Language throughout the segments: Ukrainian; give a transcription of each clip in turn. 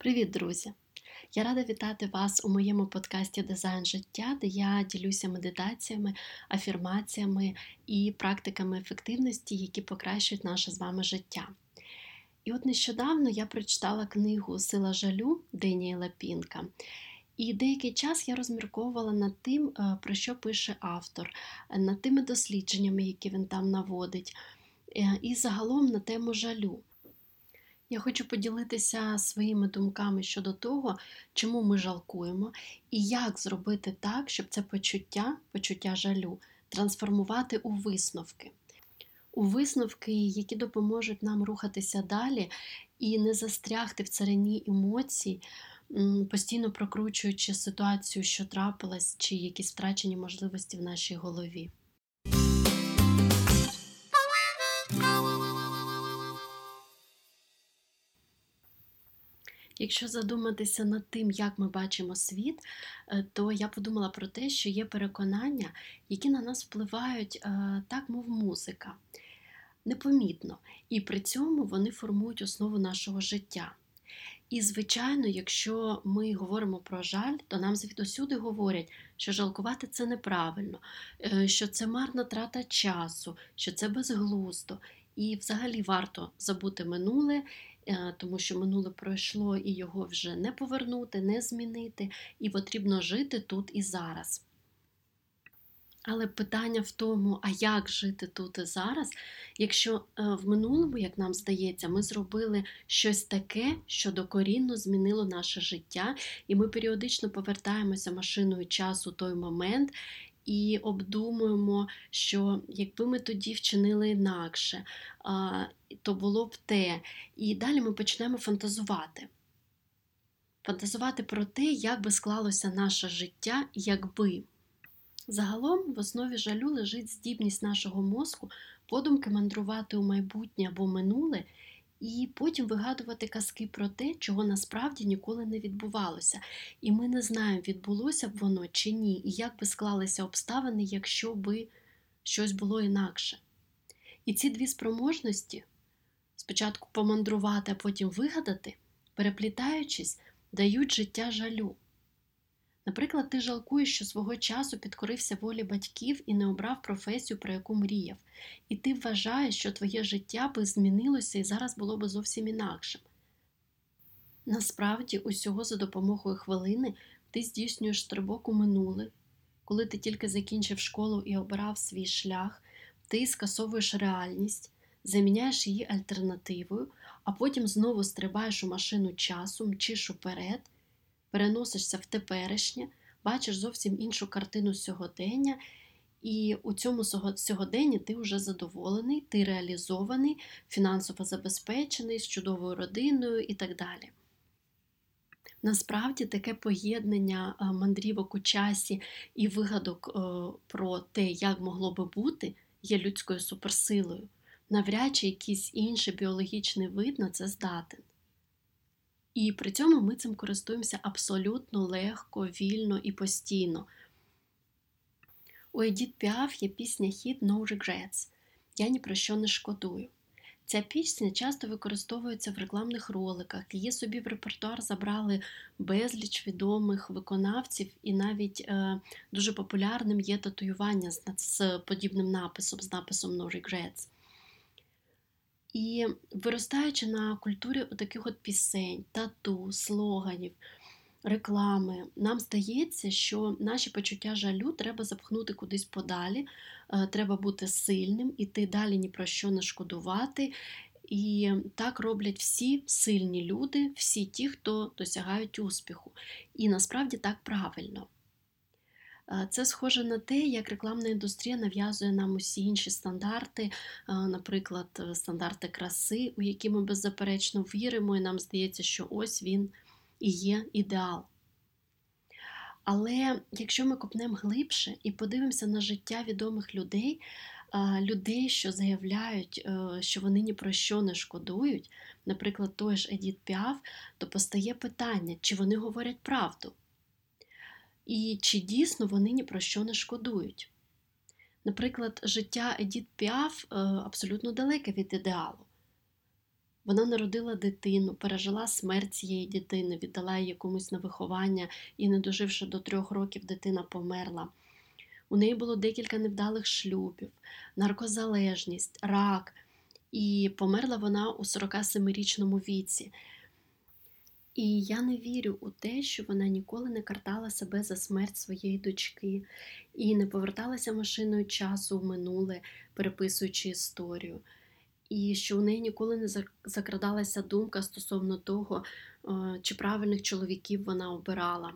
Привіт, друзі! Я рада вітати вас у моєму подкасті Дизайн життя, де я ділюся медитаціями, афірмаціями і практиками ефективності, які покращують наше з вами життя. І от нещодавно я прочитала книгу Сила жалю Деніела Пінка. І деякий час я розмірковувала над тим, е, про що пише автор, над тими дослідженнями, які він там наводить, е, і загалом на тему жалю. Я хочу поділитися своїми думками щодо того, чому ми жалкуємо, і як зробити так, щоб це почуття, почуття жалю, трансформувати у висновки. У висновки, які допоможуть нам рухатися далі і не застрягти в царині емоцій, постійно прокручуючи ситуацію, що трапилась, чи якісь втрачені можливості в нашій голові. Якщо задуматися над тим, як ми бачимо світ, е, то я подумала про те, що є переконання, які на нас впливають е, так, мов музика, непомітно, і при цьому вони формують основу нашого життя. І, звичайно, якщо ми говоримо про жаль, то нам звідусюди говорять, що жалкувати це неправильно, е, що це марна трата часу, що це безглуздо. І взагалі варто забути минуле тому що минуле пройшло і його вже не повернути, не змінити, і потрібно жити тут і зараз. Але питання в тому, а як жити тут і зараз, якщо е, в минулому, як нам здається, ми зробили щось таке, що докорінно змінило наше життя, і ми періодично повертаємося машиною часу той момент і обдумуємо, що якби ми тоді вчинили інакше, то було б те. І далі ми почнемо фантазувати. Фантазувати про те, як би склалося наше життя, якби. Загалом в основі жалю лежить здібність нашого мозку подумки мандрувати у майбутнє або минуле і потім вигадувати казки про те, чого насправді ніколи не відбувалося. І ми не знаємо, відбулося б воно чи ні, і як би склалися обставини, якщо би щось було інакше. І ці дві спроможності спочатку помандрувати, а потім вигадати, переплітаючись, дають життя жалю. Наприклад, ти жалкуєш, що свого часу підкорився волі батьків і не обрав професію, про яку мріяв, і ти вважаєш, що твоє життя би змінилося і зараз було би зовсім інакшим. Насправді, усього за допомогою хвилини ти здійснюєш стрибок у минуле, коли ти тільки закінчив школу і обирав свій шлях, ти скасовуєш реальність, заміняєш її альтернативою, а потім знову стрибаєш у машину часу, мчиш уперед переносишся в теперішнє, бачиш зовсім іншу картину сьогодення, і у цьому сьогоденні ти вже задоволений, ти реалізований, фінансово забезпечений, з чудовою родиною і так далі. Насправді таке поєднання е, мандрівок у часі і вигадок е, про те, як могло би бути, є людською суперсилою. Навряд чи якийсь інший біологічний вид на це здатен. І при цьому ми цим користуємося абсолютно легко, вільно і постійно. У Едіт Піаф є пісня хіт No Regrets. Я ні про що не шкодую. Ця пісня часто використовується в рекламних роликах, її собі в репертуар забрали безліч відомих виконавців, і навіть е, дуже популярним є татуювання з, з подібним написом, з написом No Regrets. І виростаючи на культурі таких от пісень, тату, слоганів, реклами, нам здається, що наші почуття жалю треба запхнути кудись подалі, е, треба бути сильним, іти далі ні про що не шкодувати. І так роблять всі сильні люди, всі ті, хто досягають успіху. І насправді так правильно. Це схоже на те, як рекламна індустрія нав'язує нам усі інші стандарти, наприклад, е, стандарти краси, у які ми беззаперечно віримо, і нам здається, що ось він і є ідеал. Але якщо ми копнемо глибше і подивимося на життя відомих людей, людей, що заявляють, е, що вони ні про що не шкодують, наприклад, той ж Едіт Піаф, то постає питання, чи вони говорять правду і чи дійсно вони ні про що не шкодують. Наприклад, життя Едіт Піаф е, абсолютно далеке від ідеалу. Вона народила дитину, пережила смерть цієї дитини, віддала її комусь на виховання і, не доживши до трьох років, дитина померла. У неї було декілька невдалих шлюбів, наркозалежність, рак, і померла вона у 47-річному віці. І я не вірю у те, що вона ніколи не картала себе за смерть своєї дочки і не поверталася машиною часу в минуле, переписуючи історію. І що у неї ніколи не закрадалася думка стосовно того, е, чи правильних чоловіків вона обирала.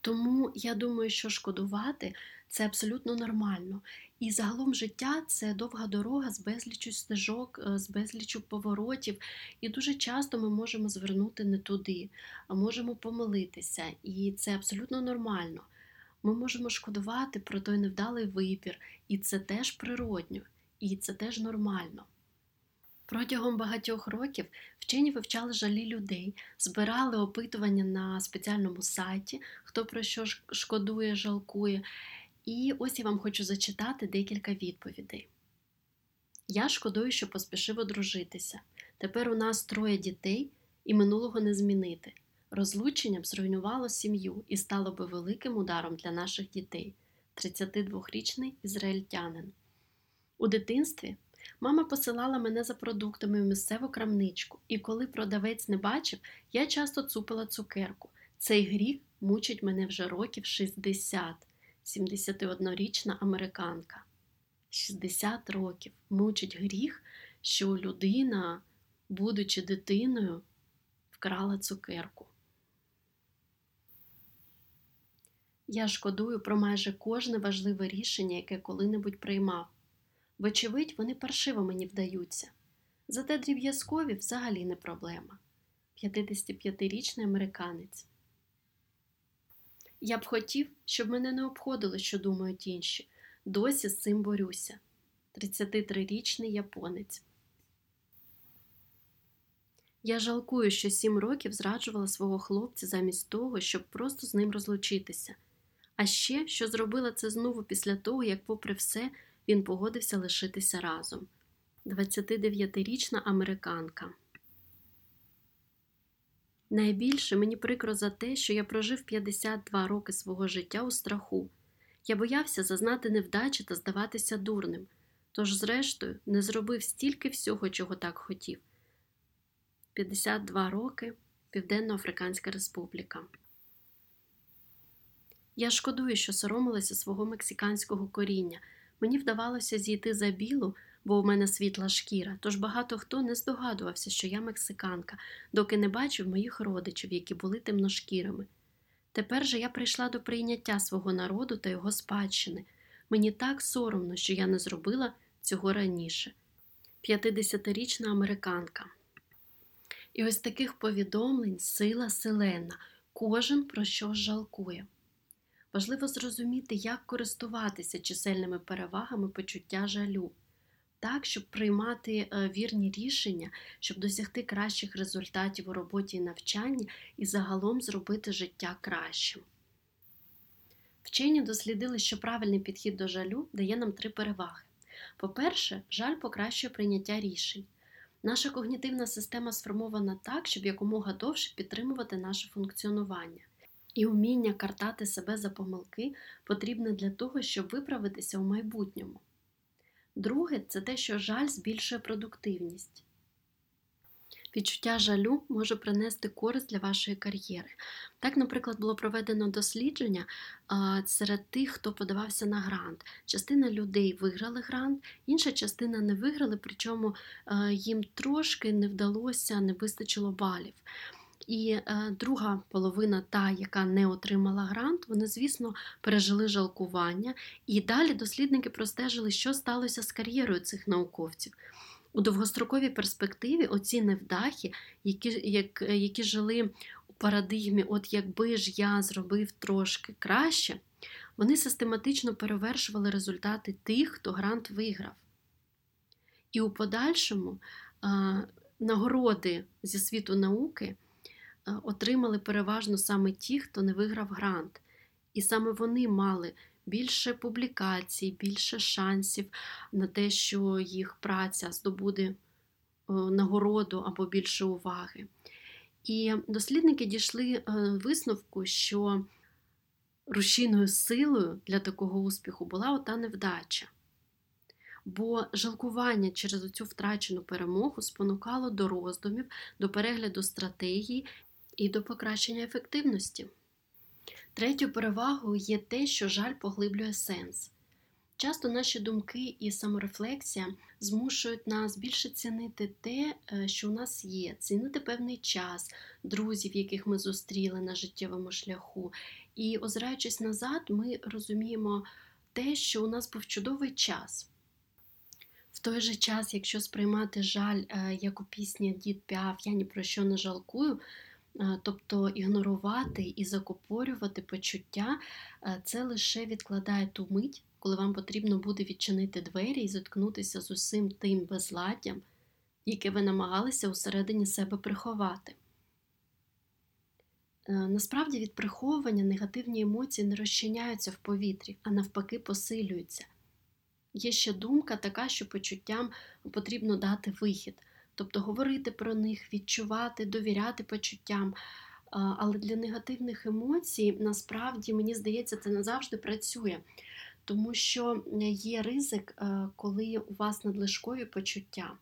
Тому я думаю, що шкодувати це абсолютно нормально. І загалом життя це довга дорога з безлічу стежок, е, з безлічу поворотів. І дуже часто ми можемо звернути не туди, а можемо помилитися. І це абсолютно нормально. Ми можемо шкодувати про той невдалий вибір, і це теж природньо, і це теж нормально. Протягом багатьох років вчені вивчали жалі людей, збирали опитування на спеціальному сайті, хто про що шкодує, жалкує. І ось я вам хочу зачитати декілька відповідей. Я шкодую, що поспішив одружитися. Тепер у нас троє дітей, і минулого не змінити. Розлучення б зруйнувало сім'ю і стало би великим ударом для наших дітей. 32-річний ізраїльтянин. У дитинстві Мама посилала мене за продуктами в місцеву крамничку, і коли продавець не бачив, я часто цупила цукерку. Цей гріх мучить мене вже років 60, 71-річна американка. 60 років мучить гріх, що людина, будучи дитиною, вкрала цукерку. Я шкодую про майже кожне важливе рішення, яке коли-небудь приймав. Вочевидь, вони паршиво мені вдаються. Зате дріб'язкові взагалі не проблема. 55-річний американець. Я б хотів, щоб мене не обходило, що думають інші. Досі з цим борюся. 33-річний японець. Я жалкую, що сім років зраджувала свого хлопця замість того, щоб просто з ним розлучитися. А ще що зробила це знову після того, як, попри все, він погодився лишитися разом. 29-річна американка. Найбільше мені прикро за те, що я прожив 52 роки свого життя у страху. Я боявся зазнати невдачі та здаватися дурним, тож, зрештою, не зробив стільки всього, чого так хотів. 52 роки Південно-Африканська Республіка. Я шкодую, що соромилася свого мексиканського коріння. Мені вдавалося зійти за білу, бо в мене світла шкіра, тож багато хто не здогадувався, що я мексиканка, доки не бачив моїх родичів, які були темношкірими. Тепер же я прийшла до прийняття свого народу та його спадщини. Мені так соромно, що я не зробила цього раніше. 50-річна американка. І ось таких повідомлень сила селена, кожен про що жалкує. Важливо зрозуміти, як користуватися чисельними перевагами почуття жалю, так, щоб приймати е, вірні рішення, щоб досягти кращих результатів у роботі і навчанні і загалом зробити життя кращим. Вчені дослідили, що правильний підхід до жалю дає нам три переваги. По-перше, жаль покращує прийняття рішень. Наша когнітивна система сформована так, щоб якомога довше підтримувати наше функціонування. І вміння картати себе за помилки потрібне для того, щоб виправитися у майбутньому. Друге, це те, що жаль збільшує продуктивність. Відчуття жалю може принести користь для вашої кар'єри. Так, наприклад, було проведено дослідження серед тих, хто подавався на грант. Частина людей виграли грант, інша частина не виграли, причому їм трошки не вдалося, не вистачило балів. І е, друга половина, та, яка не отримала грант, вони, звісно, пережили жалкування. І далі дослідники простежили, що сталося з кар'єрою цих науковців. У довгостроковій перспективі оці невдахи, які, як, які жили у парадигмі, от якби ж я зробив трошки краще, вони систематично перевершували результати тих, хто грант виграв. І у подальшому е, нагороди зі світу науки. Е, отримали переважно саме ті, хто не виграв грант. І саме вони мали більше публікацій, більше шансів на те, що їх праця здобуде нагороду або більше уваги. І дослідники дійшли е, висновку, що рушійною силою для такого успіху була ота невдача. Бо жалкування через цю втрачену перемогу спонукало до роздумів, до перегляду стратегії і до покращення ефективності. Третьою перевагою є те, що жаль поглиблює сенс. Часто наші думки і саморефлексія змушують нас більше цінити те, е, що у нас є, цінити певний час, друзів, яких ми зустріли на життєвому шляху. І, озираючись назад, ми розуміємо те, що у нас був чудовий час. В той же час, якщо сприймати жаль, е, як у пісні Дід Піаф, я ні про що не жалкую, тобто ігнорувати і закупорювати почуття, це лише відкладає ту мить коли вам потрібно буде відчинити двері і зіткнутися з усім тим безладдям, яке ви намагалися усередині себе приховати. Е, насправді від приховування негативні емоції не розчиняються в повітрі, а навпаки, посилюються. Є ще думка така, що почуттям потрібно дати вихід, тобто говорити про них, відчувати, довіряти почуттям. Але для негативних емоцій насправді, мені здається, це не завжди працює тому що є ризик, е, коли у вас надлишкові почуття.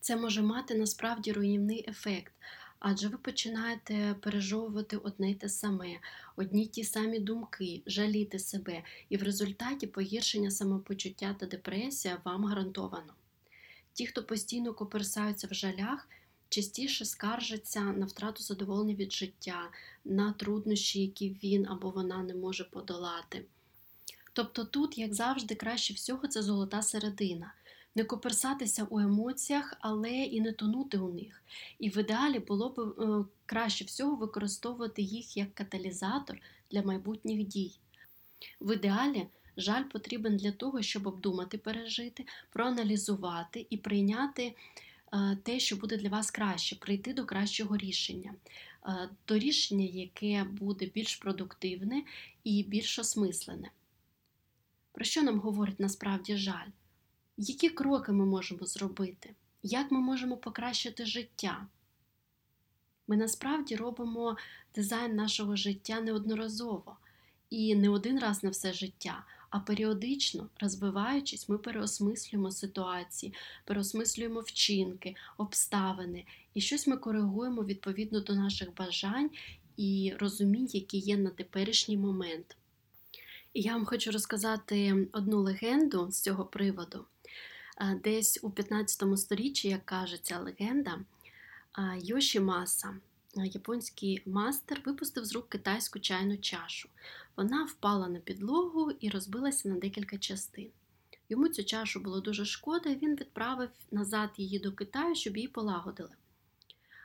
Це може мати насправді руйнівний ефект, адже ви починаєте пережовувати одне й те саме, одні ті самі думки, жаліти себе, і в результаті погіршення самопочуття та депресія вам гарантовано. Ті, хто постійно коперсаються в жалях, частіше скаржаться на втрату задоволення від життя, на труднощі, які він або вона не може подолати. Тобто тут, як завжди, краще всього це золота середина. Не коперсатися у емоціях, але і не тонути у них. І в ідеалі було б е, краще всього використовувати їх як каталізатор для майбутніх дій. В ідеалі жаль потрібен для того, щоб обдумати, пережити, проаналізувати і прийняти е, те, що буде для вас краще, прийти до кращого рішення, е, до рішення, яке буде більш продуктивне і більш осмислене. Про що нам говорить насправді жаль? Які кроки ми можемо зробити? Як ми можемо покращити життя? Ми насправді робимо дизайн нашого життя неодноразово і не один раз на все життя, а періодично, розвиваючись, ми переосмислюємо ситуації, переосмислюємо вчинки, обставини і щось ми коригуємо відповідно до наших бажань і розумінь, які є на теперішній момент. І я вам хочу розказати одну легенду з цього приводу. Десь у 15 сторіччі, як каже ця легенда, Йоші Маса, японський мастер, випустив з рук китайську чайну чашу. Вона впала на підлогу і розбилася на декілька частин. Йому цю чашу було дуже шкода, і він відправив назад її до Китаю, щоб її полагодили.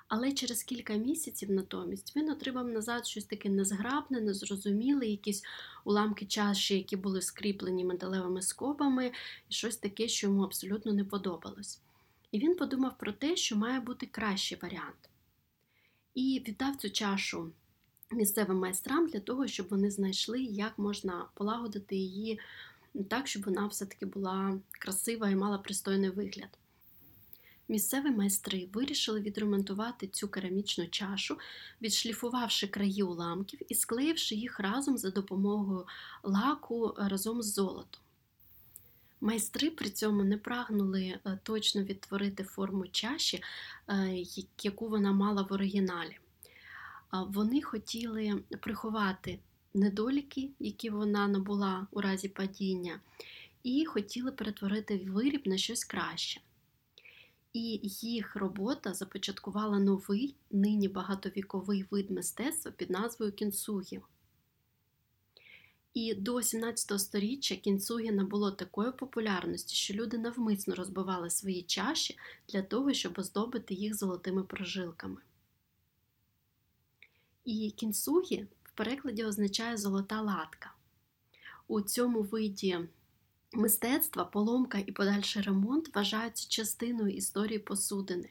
Але через кілька місяців натомість він отримав назад щось таке незграбне, незрозуміле, якісь уламки чаші, які були скріплені металевими скобами, і щось таке, що йому абсолютно не подобалось. І він подумав про те, що має бути кращий варіант. І віддав цю чашу місцевим майстрам для того, щоб вони знайшли, як можна полагодити її так, щоб вона все-таки була красива і мала пристойний вигляд. Місцеві майстри вирішили відремонтувати цю керамічну чашу, відшліфувавши краї уламків і склеївши їх разом за допомогою лаку разом з золотом. Майстри при цьому не прагнули е, точно відтворити форму чаші, е, яку вона мала в оригіналі. Вони хотіли приховати недоліки, які вона набула у разі падіння, і хотіли перетворити виріб на щось краще і їх робота започаткувала новий, нині багатовіковий вид мистецтва під назвою кінцугі. І до 17 століття кінцугі набуло такої популярності, що люди навмисно розбивали свої чаші для того, щоб оздобити їх золотими прожилками. І кінцугі в перекладі означає золота латка. У цьому виді Мистецтва, поломка і подальший ремонт вважаються частиною історії посудини,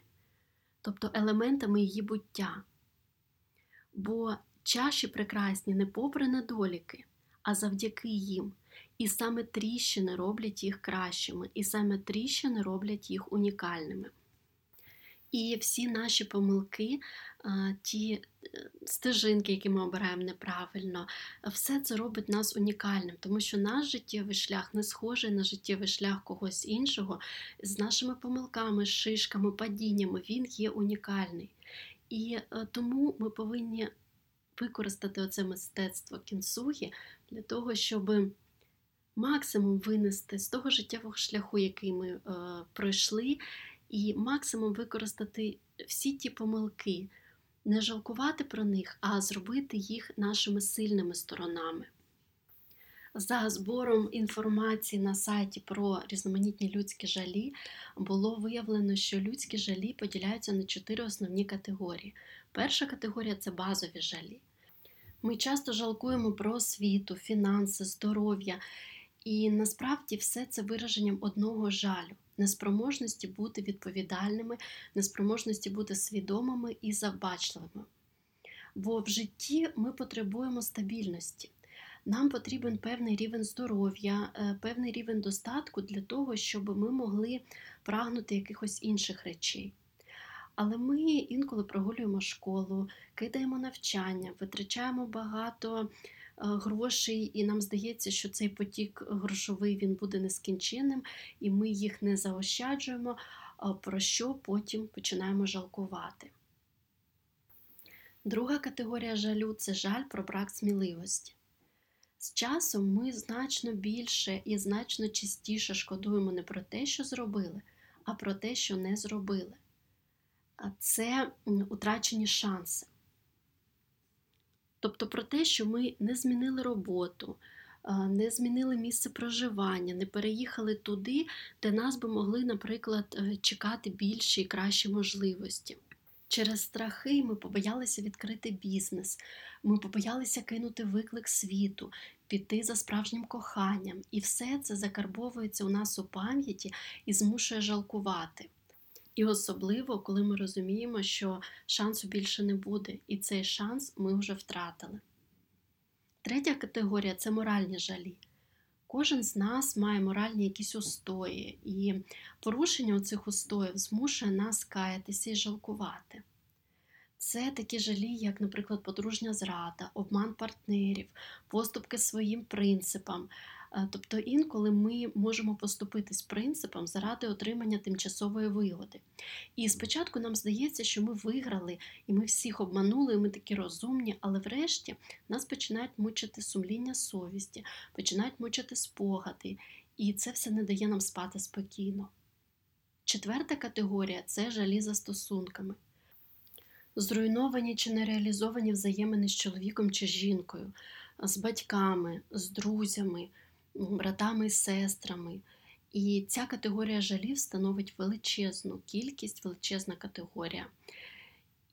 тобто елементами її буття. Бо чаші прекрасні не попри недоліки, а завдяки їм. І саме тріщини роблять їх кращими, і саме тріщини роблять їх унікальними. І всі наші помилки, ті е, стежинки, які ми обираємо неправильно, все це робить нас унікальним, тому що наш життєвий шлях не схожий на життєвий шлях когось іншого. З нашими помилками, шишками, падіннями він є унікальний. І е, тому ми повинні використати оце мистецтво кінсугі для того, щоб максимум винести з того життєвого шляху, який ми е, пройшли, і максимум використати всі ті помилки, не жалкувати про них, а зробити їх нашими сильними сторонами. За збором інформації на сайті про різноманітні людські жалі було виявлено, що людські жалі поділяються на чотири основні категорії. Перша категорія це базові жалі. Ми часто жалкуємо про освіту, фінанси, здоров'я, і насправді все це вираженням одного жалю, неспроможності бути відповідальними, неспроможності бути свідомими і завбачливими. Бо в житті ми потребуємо стабільності. Нам потрібен певний рівень здоров'я, е, певний рівень достатку для того, щоб ми могли прагнути якихось інших речей. Але ми інколи прогулюємо школу, кидаємо навчання, витрачаємо багато е, грошей, і нам здається, що цей потік грошовий він буде нескінченним, і ми їх не заощаджуємо, про що потім починаємо жалкувати. Друга категорія жалю це жаль про брак сміливості. З часом ми значно більше і значно частіше шкодуємо не про те, що зробили, а про те, що не зробили. Це утрачені шанси. Тобто про те, що ми не змінили роботу, не змінили місце проживання, не переїхали туди, де нас би могли, наприклад, е, чекати більші і кращі можливості. Через страхи ми побоялися відкрити бізнес, ми побоялися кинути виклик світу, піти за справжнім коханням, і все це закарбовується у нас у пам'яті і змушує жалкувати. І особливо, коли ми розуміємо, що шансу більше не буде, і цей шанс ми вже втратили. Третя категорія це моральні жалі. Кожен з нас має моральні якісь устої, і порушення цих устоїв змушує нас каятися і жалкувати. Це такі жалі, як, наприклад, подружня зрада, обман партнерів, поступки своїм принципам, тобто інколи ми можемо поступитись принципом заради отримання тимчасової вигоди. І спочатку нам здається, що ми виграли, і ми всіх обманули, і ми такі розумні, але врешті нас починають мучити сумління совісті, починають мучити спогади, і це все не дає нам спати спокійно. Четверта категорія це жалі за стосунками. Зруйновані чи нереалізовані взаємини з чоловіком чи жінкою, з батьками, з друзями, братами і сестрами. І ця категорія жалів становить величезну кількість, величезна категорія.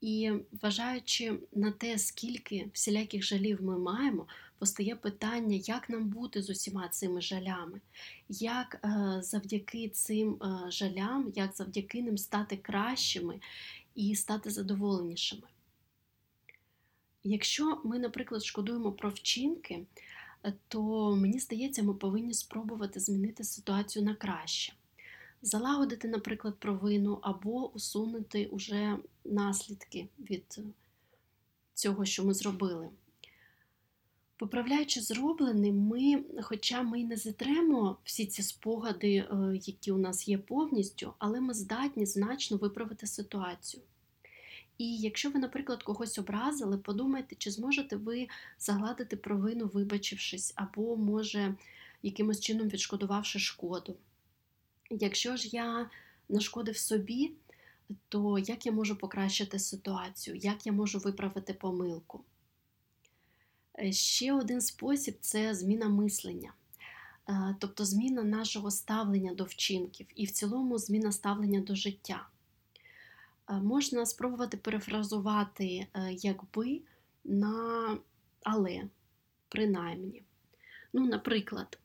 І вважаючи на те, скільки всіляких жалів ми маємо, постає питання, як нам бути з усіма цими жалями, як е, завдяки цим е, жалям, як завдяки ним стати кращими і стати задоволенішими. Якщо ми, наприклад, шкодуємо про вчинки, то мені здається, ми повинні спробувати змінити ситуацію на краще. Залагодити, наприклад, провину або усунути уже наслідки від цього, що ми зробили. Поправляючи зроблене, ми, хоча ми й не зітремо всі ці спогади, е, які у нас є повністю, але ми здатні значно виправити ситуацію. І якщо ви, наприклад, когось образили, подумайте, чи зможете ви загладити провину, вибачившись, або, може, якимось чином відшкодувавши шкоду. Якщо ж я нашкодив собі, то як я можу покращити ситуацію, як я можу виправити помилку? Е, ще один спосіб це зміна мислення. Е, тобто зміна нашого ставлення до вчинків і в цілому зміна ставлення до життя. Е, можна спробувати перефразувати е, якби на але, принаймні. Ну, Наприклад,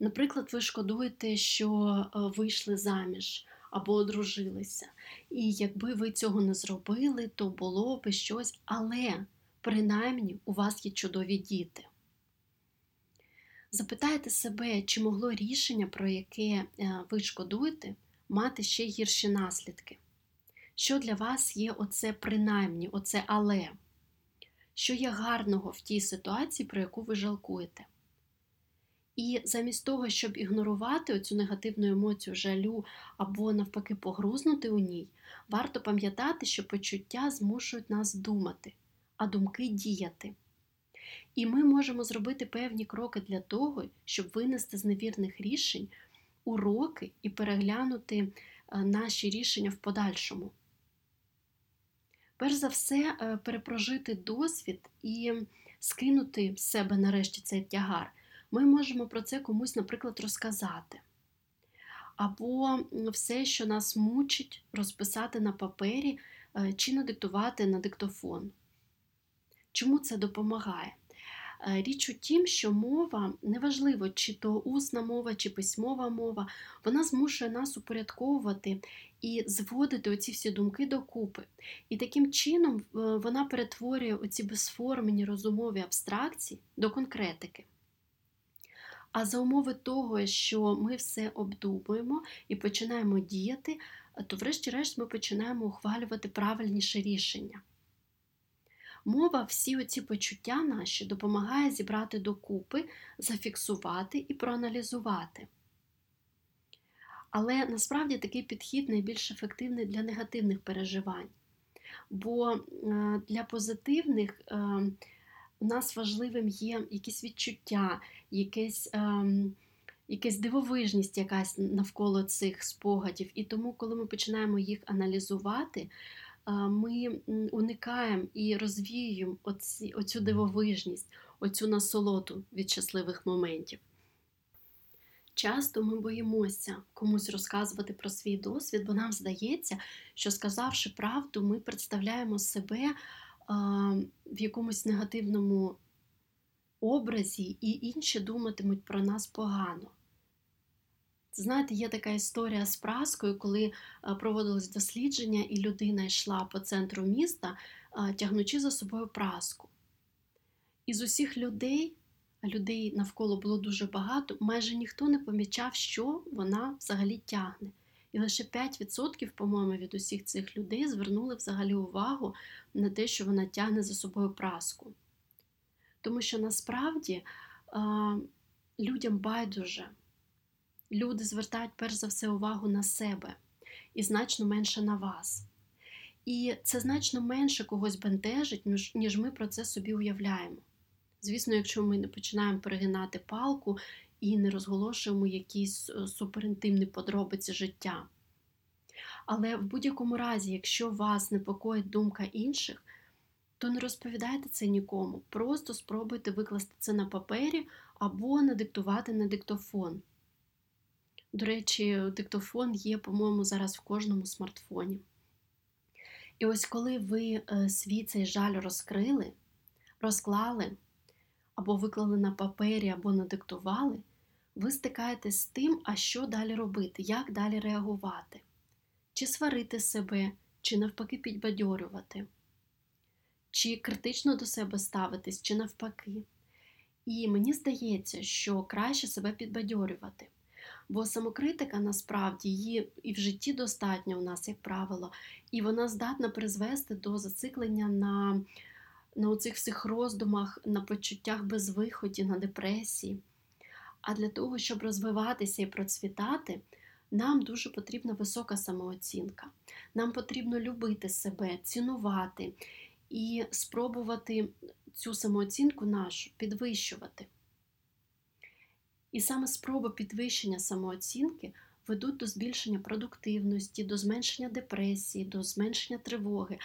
наприклад, ви шкодуєте, що е, вийшли заміж або одружилися. І якби ви цього не зробили, то було би щось, але принаймні у вас є чудові діти. Запитайте себе, чи могло рішення, про яке ви шкодуєте, мати ще гірші наслідки. Що для вас є оце принаймні, оце але? Що є гарного в тій ситуації, про яку ви жалкуєте? І замість того, щоб ігнорувати оцю негативну емоцію жалю або навпаки погрузнути у ній, варто пам'ятати, що почуття змушують нас думати, а думки діяти. І ми можемо зробити певні кроки для того, щоб винести з невірних рішень уроки і переглянути е, наші рішення в подальшому. Перш за все, е, перепрожити досвід і скинути з себе нарешті цей тягар. Ми можемо про це комусь, наприклад, розказати. Або все, що нас мучить, розписати на папері е, чи надиктувати на диктофон. Чому це допомагає? Е, річ у тім, що мова, неважливо, чи то усна мова, чи письмова мова, вона змушує нас упорядковувати і зводити оці всі думки докупи. І таким чином е, вона перетворює оці безформені розумові абстракції до конкретики. А за умови того, що ми все обдумуємо і починаємо діяти, то, врешті-решт, ми починаємо ухвалювати правильніше рішення. Мова, всі оці почуття наші допомагає зібрати докупи, зафіксувати і проаналізувати. Але насправді такий підхід найбільш ефективний для негативних переживань. Бо е, для позитивних е, у нас важливим є якісь відчуття, якесь, ем, якась дивовижність якась навколо цих спогадів. І тому, коли ми починаємо їх аналізувати, ми уникаємо і розвіюємо оці, оцю дивовижність, оцю насолоду від щасливих моментів. Часто ми боїмося комусь розказувати про свій досвід, бо нам здається, що, сказавши правду, ми представляємо себе в якомусь негативному образі, і інші думатимуть про нас погано. Знаєте, є така історія з праскою, коли е, проводилось дослідження, і людина йшла по центру міста, е, тягнучи за собою праску. Із усіх людей, а людей навколо було дуже багато, майже ніхто не помічав, що вона взагалі тягне. І лише 5%, по-моєму, від усіх цих людей звернули взагалі увагу на те, що вона тягне за собою праску. Тому що насправді е, людям байдуже люди звертають перш за все увагу на себе і значно менше на вас. І це значно менше когось бентежить, ніж ми про це собі уявляємо. Звісно, якщо ми не починаємо перегинати палку і не розголошуємо якісь е, суперінтимні подробиці життя. Але в будь-якому разі, якщо вас непокоїть думка інших, то не розповідайте це нікому. Просто спробуйте викласти це на папері або надиктувати на диктофон. До речі, диктофон є, по-моєму, зараз в кожному смартфоні. І ось коли ви е, свій цей жаль розкрили, розклали, або виклали на папері, або надиктували, ви стикаєтесь з тим, а що далі робити, як далі реагувати, чи сварити себе, чи навпаки підбадьорювати, чи критично до себе ставитись, чи навпаки. І мені здається, що краще себе підбадьорювати. Бо самокритика насправді її і в житті достатньо у нас, як правило, і вона здатна призвести до зациклення на на оцих всіх роздумах, на почуттях безвиході, на депресії. А для того, щоб розвиватися і процвітати, нам дуже потрібна висока самооцінка. Нам потрібно любити себе, цінувати і спробувати цю самооцінку нашу підвищувати. І саме спроби підвищення самооцінки ведуть до збільшення продуктивності, до зменшення депресії, до зменшення тривоги.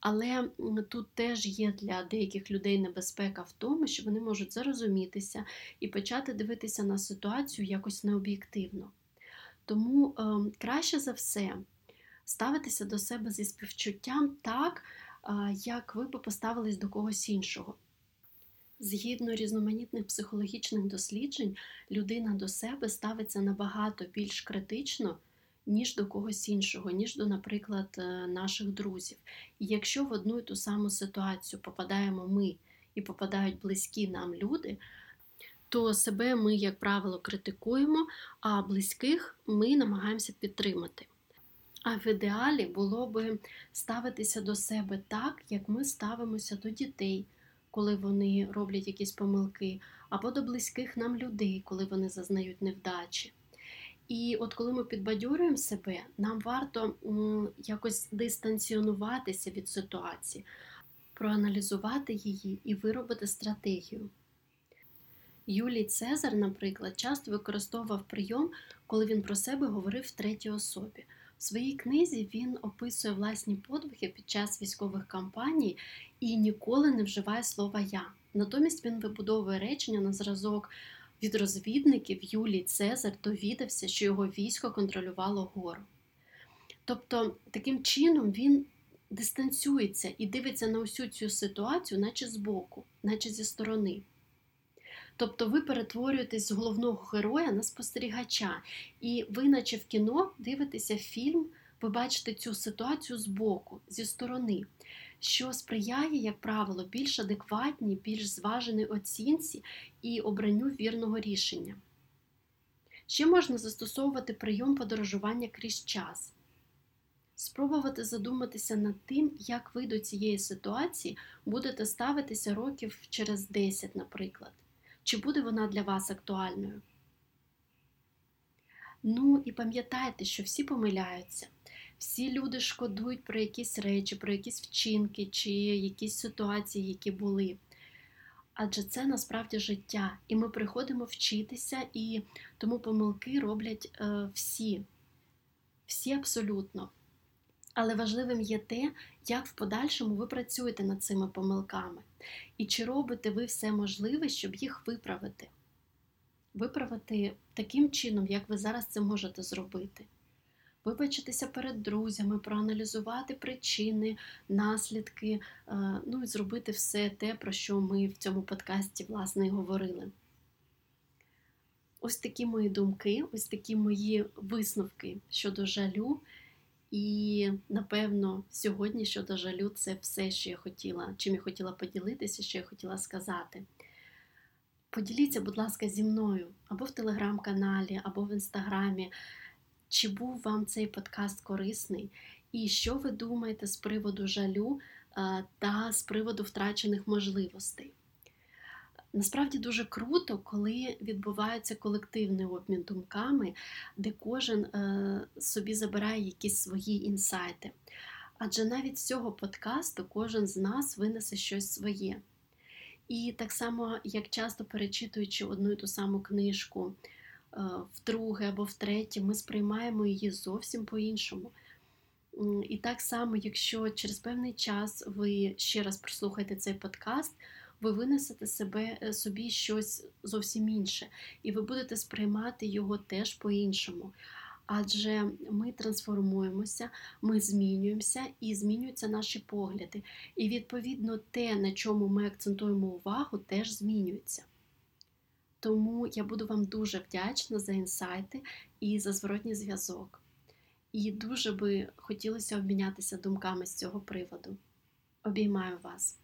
Але тут теж є для деяких людей небезпека в тому, що вони можуть зарозумітися і почати дивитися на ситуацію якось необ'єктивно. Тому е, краще за все ставитися до себе зі співчуттям так, е, як ви би поставились до когось іншого. Згідно різноманітних психологічних досліджень, людина до себе ставиться набагато більш критично, ніж до когось іншого, ніж до, наприклад, е, наших друзів. І якщо в одну і ту саму ситуацію попадаємо ми і попадають близькі нам люди, то себе ми, як правило, критикуємо, а близьких ми намагаємося підтримати. А в ідеалі було би ставитися до себе так, як ми ставимося до дітей, коли вони роблять якісь помилки, або до близьких нам людей, коли вони зазнають невдачі. І от коли ми підбадьорюємо себе, нам варто якось дистанціонуватися від ситуації, проаналізувати її і виробити стратегію. Юлій Цезар, наприклад, часто використовував прийом, коли він про себе говорив в третій особі. В своїй книзі він описує власні подвиги під час військових кампаній і ніколи не вживає слова я. Натомість він вибудовує речення на зразок від розвідників Юлій Цезар довідався, що його військо контролювало гору. Тобто, таким чином він дистанціюється і дивиться на усю цю ситуацію, наче збоку, наче зі сторони. Тобто ви перетворюєтесь з головного героя на спостерігача, і ви, наче в кіно, дивитеся фільм, ви бачите цю ситуацію збоку, зі сторони, що сприяє, як правило, більш адекватній, більш зваженій оцінці і обранню вірного рішення. Ще можна застосовувати прийом подорожування крізь час. Спробувати задуматися над тим, як ви до цієї ситуації будете ставитися років через 10, наприклад. Чи буде вона для вас актуальною? Ну і пам'ятайте, що всі помиляються. Всі люди шкодують про якісь речі, про якісь вчинки чи якісь ситуації, які були. Адже це насправді життя. І ми приходимо вчитися, і тому помилки роблять е, всі. Всі абсолютно. Але важливим є те, як в подальшому ви працюєте над цими помилками. І чи робите ви все можливе, щоб їх виправити. Виправити таким чином, як ви зараз це можете зробити. Вибачитися перед друзями, проаналізувати причини, наслідки, е, ну і зробити все те, про що ми в цьому подкасті, власне, і говорили. Ось такі мої думки, ось такі мої висновки щодо жалю. І, напевно, сьогодні щодо жалю, це все, що я хотіла, чим я хотіла поділитися, що я хотіла сказати. Поділіться, будь ласка, зі мною або в телеграм-каналі, або в інстаграмі, чи був вам цей подкаст корисний, і що ви думаєте з приводу жалю та з приводу втрачених можливостей. Насправді дуже круто, коли відбувається колективний обмін думками, де кожен е, собі забирає якісь свої інсайти. Адже навіть з цього подкасту кожен з нас винесе щось своє. І так само, як часто перечитуючи одну і ту саму книжку е, вдруге або втретє, ми сприймаємо її зовсім по-іншому. І так само, якщо через певний час ви ще раз прослухаєте цей подкаст, ви винесете себе, е, собі щось зовсім інше, і ви будете сприймати його теж по-іншому. Адже ми трансформуємося, ми змінюємося і змінюються наші погляди. І, відповідно, те, на чому ми акцентуємо увагу, теж змінюється. Тому я буду вам дуже вдячна за інсайти і за зворотній зв'язок. І дуже би хотілося обмінятися думками з цього приводу. Обіймаю вас!